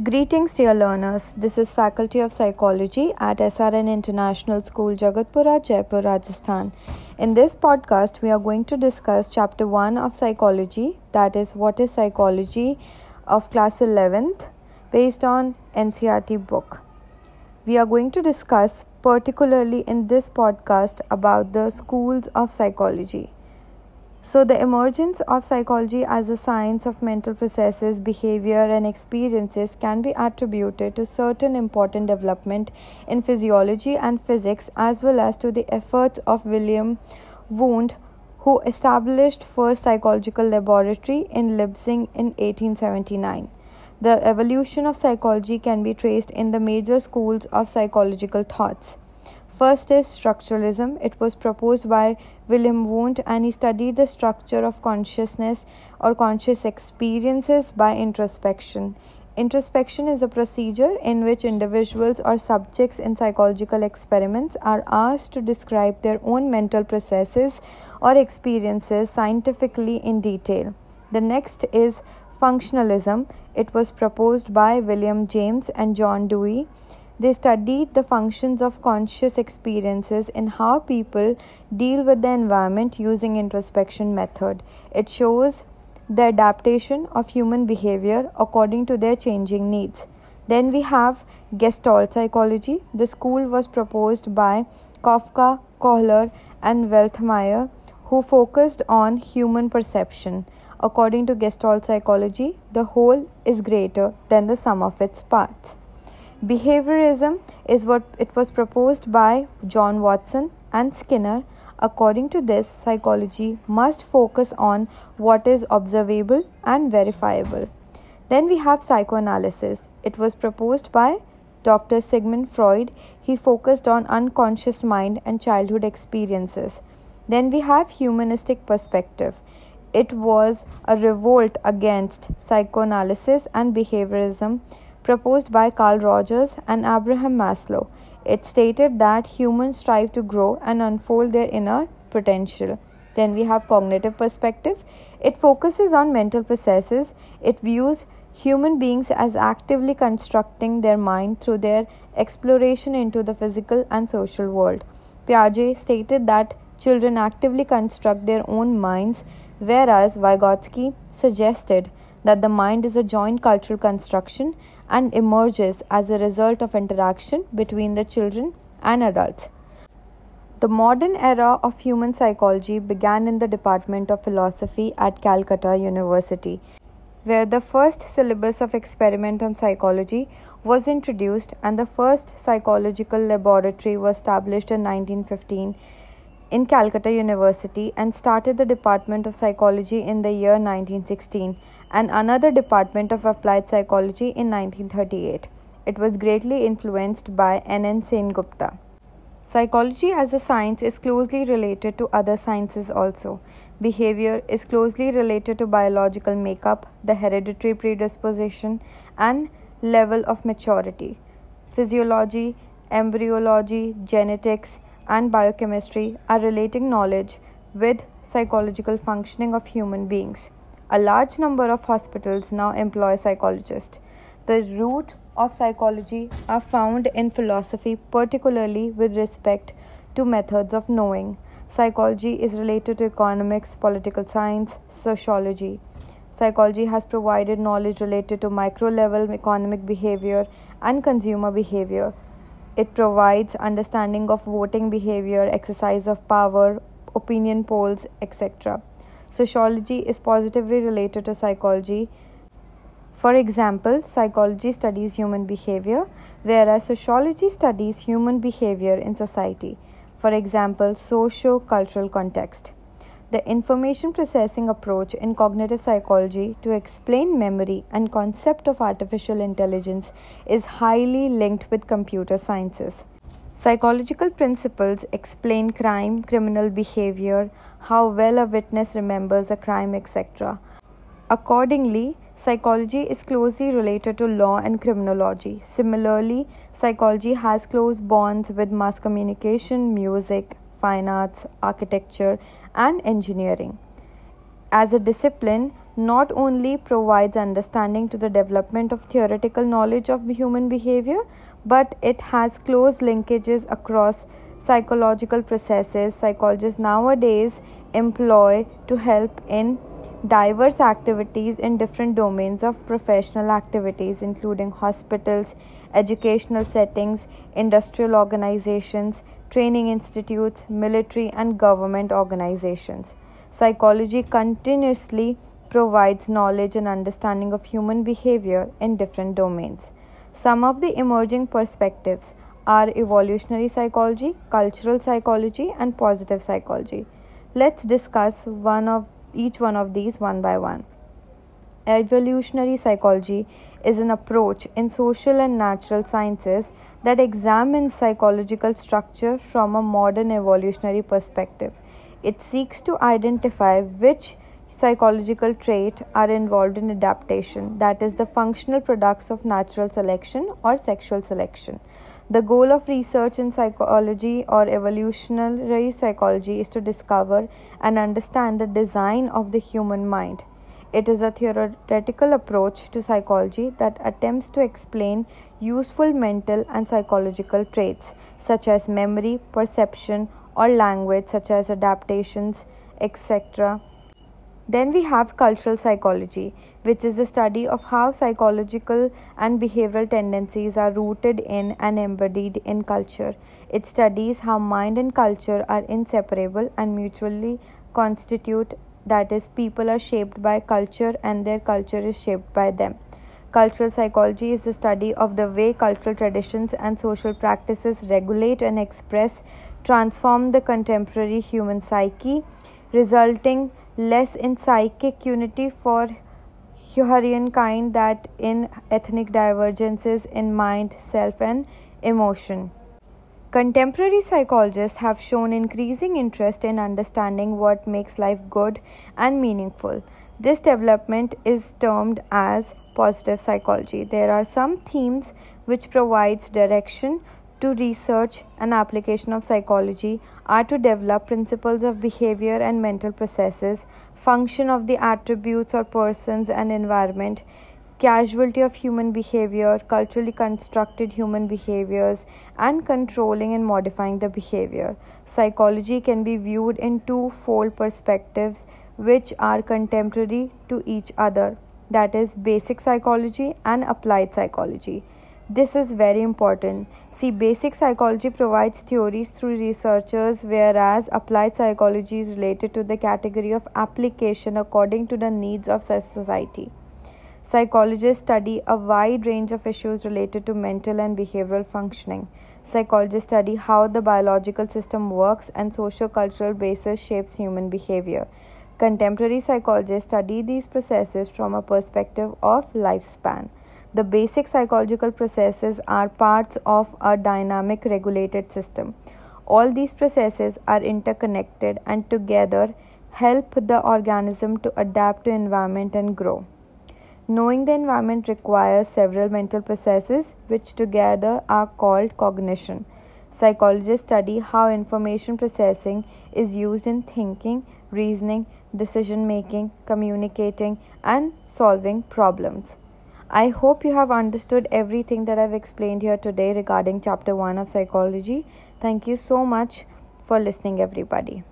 Greetings, dear learners. This is Faculty of Psychology at SRN International School, Jagatpura, Jaipur, Rajasthan. In this podcast, we are going to discuss Chapter 1 of Psychology, that is, what is psychology of class 11th, based on NCERT book. We are going to discuss, particularly in this podcast, about the schools of psychology. So, the emergence of psychology as a science of mental processes, behavior, and experiences can be attributed to certain important development in physiology and physics, as well as to the efforts of William Wundt, who established first psychological laboratory in Leipzig in 1879. The evolution of psychology can be traced in the major schools of psychological thoughts. First is structuralism. It was proposed by William Wundt and he studied the structure of consciousness or conscious experiences by introspection. Introspection is a procedure in which individuals or subjects in psychological experiments are asked to describe their own mental processes or experiences scientifically in detail. The next is functionalism. It was proposed by William James and John Dewey. They studied the functions of conscious experiences and how people deal with the environment using introspection method. It shows the adaptation of human behavior according to their changing needs. Then we have Gestalt psychology. The school was proposed by Koffka, Kohler, and Wertheimer, who focused on human perception. According to Gestalt psychology, the whole is greater than the sum of its parts. Behaviorism is what it was proposed by John Watson and Skinner. According to this, psychology must focus on what is observable and verifiable. Then we have psychoanalysis. It was proposed by Dr. Sigmund Freud. He focused on unconscious mind and childhood experiences. Then we have humanistic perspective. It was a revolt against psychoanalysis and behaviorism proposed by Carl Rogers and Abraham Maslow. It stated that humans strive to grow and unfold their inner potential. Then we have cognitive perspective. It focuses on mental processes. It views human beings as actively constructing their mind through their exploration into the physical and social world. Piaget stated that children actively construct their own minds, whereas Vygotsky suggested that the mind is a joint cultural construction and emerges as a result of interaction between the children and adults. The modern era of human psychology began in the Department of Philosophy at Calcutta University, where the first syllabus of experiment on psychology was introduced and the first psychological laboratory was established in 1915 in Calcutta University and started the Department of Psychology in the year 1916 and another Department of Applied Psychology in 1938. It was greatly influenced by N.N. Gupta. Psychology as a science is closely related to other sciences also. Behavior is closely related to biological makeup, the hereditary predisposition, and level of maturity. Physiology, embryology, genetics, and biochemistry are relating knowledge with psychological functioning of human beings. A large number of hospitals now employ psychologists. The root of psychology are found in philosophy, particularly with respect to methods of knowing. Psychology is related to economics, political science, sociology. Psychology has provided knowledge related to micro level economic behavior and consumer behavior. It provides understanding of voting behavior, exercise of power, opinion polls, etc. Sociology is positively related to psychology. For example, psychology studies human behavior, whereas sociology studies human behavior in society. For example, socio cultural context. The information processing approach in cognitive psychology to explain memory and concept of artificial intelligence is highly linked with computer sciences. Psychological principles explain crime, criminal behavior, how well a witness remembers a crime, etc. Accordingly, psychology is closely related to law and criminology. Similarly, psychology has close bonds with mass communication, music, fine arts, architecture, and engineering. As a discipline, not only provides understanding to the development of theoretical knowledge of human behavior, but it has close linkages across psychological processes psychologists nowadays employ to help in diverse activities in different domains of professional activities, including hospitals, educational settings, industrial organizations, training institutes, military, and government organizations. Psychology continuously provides knowledge and understanding of human behavior in different domains. Some of the emerging perspectives are evolutionary psychology, cultural psychology, and positive psychology. Let's discuss one of each one of these one by one. Evolutionary psychology is an approach in social and natural sciences that examines psychological structure from a modern evolutionary perspective. It seeks to identify which psychological traits are involved in adaptation, that is, the functional products of natural selection or sexual selection. The goal of research in psychology or evolutionary psychology is to discover and understand the design of the human mind. It is a theoretical approach to psychology that attempts to explain useful mental and psychological traits such as memory, perception, or language, such as adaptations, etc. Then we have cultural psychology, which is the study of how psychological and behavioral tendencies are rooted in and embodied in culture. It studies how mind and culture are inseparable and mutually constitute, that is, people are shaped by culture and their culture is shaped by them. Cultural psychology is the study of the way cultural traditions and social practices regulate and express, transform the contemporary human psyche, resulting less in psychic unity for humankind that in ethnic divergences in mind, self, and emotion. Contemporary psychologists have shown increasing interest in understanding what makes life good and meaningful. This development is termed as positive psychology. There are some themes which provides direction to research and application of psychology are to develop principles of behavior and mental processes, function of the attributes or persons and environment, causality of human behavior, culturally constructed human behaviors, and controlling and modifying the behavior. Psychology can be viewed in two fold perspectives which are contemporary to each other that is, basic psychology and applied psychology. This is very important. See, basic psychology provides theories through researchers, whereas applied psychology is related to the category of application according to the needs of society. Psychologists study a wide range of issues related to mental and behavioral functioning. Psychologists study how the biological system works and socio-cultural basis shapes human behavior. Contemporary psychologists study these processes from a perspective of lifespan. The basic psychological processes are parts of a dynamic regulated system. All these processes are interconnected and together help the organism to adapt to environment and grow. Knowing the environment requires several mental processes which together are called cognition. Psychologists study how information processing is used in thinking, reasoning, decision making, communicating, and solving problems. I hope you have understood everything that I've explained here today regarding chapter 1 of psychology. Thank you so much for listening, everybody.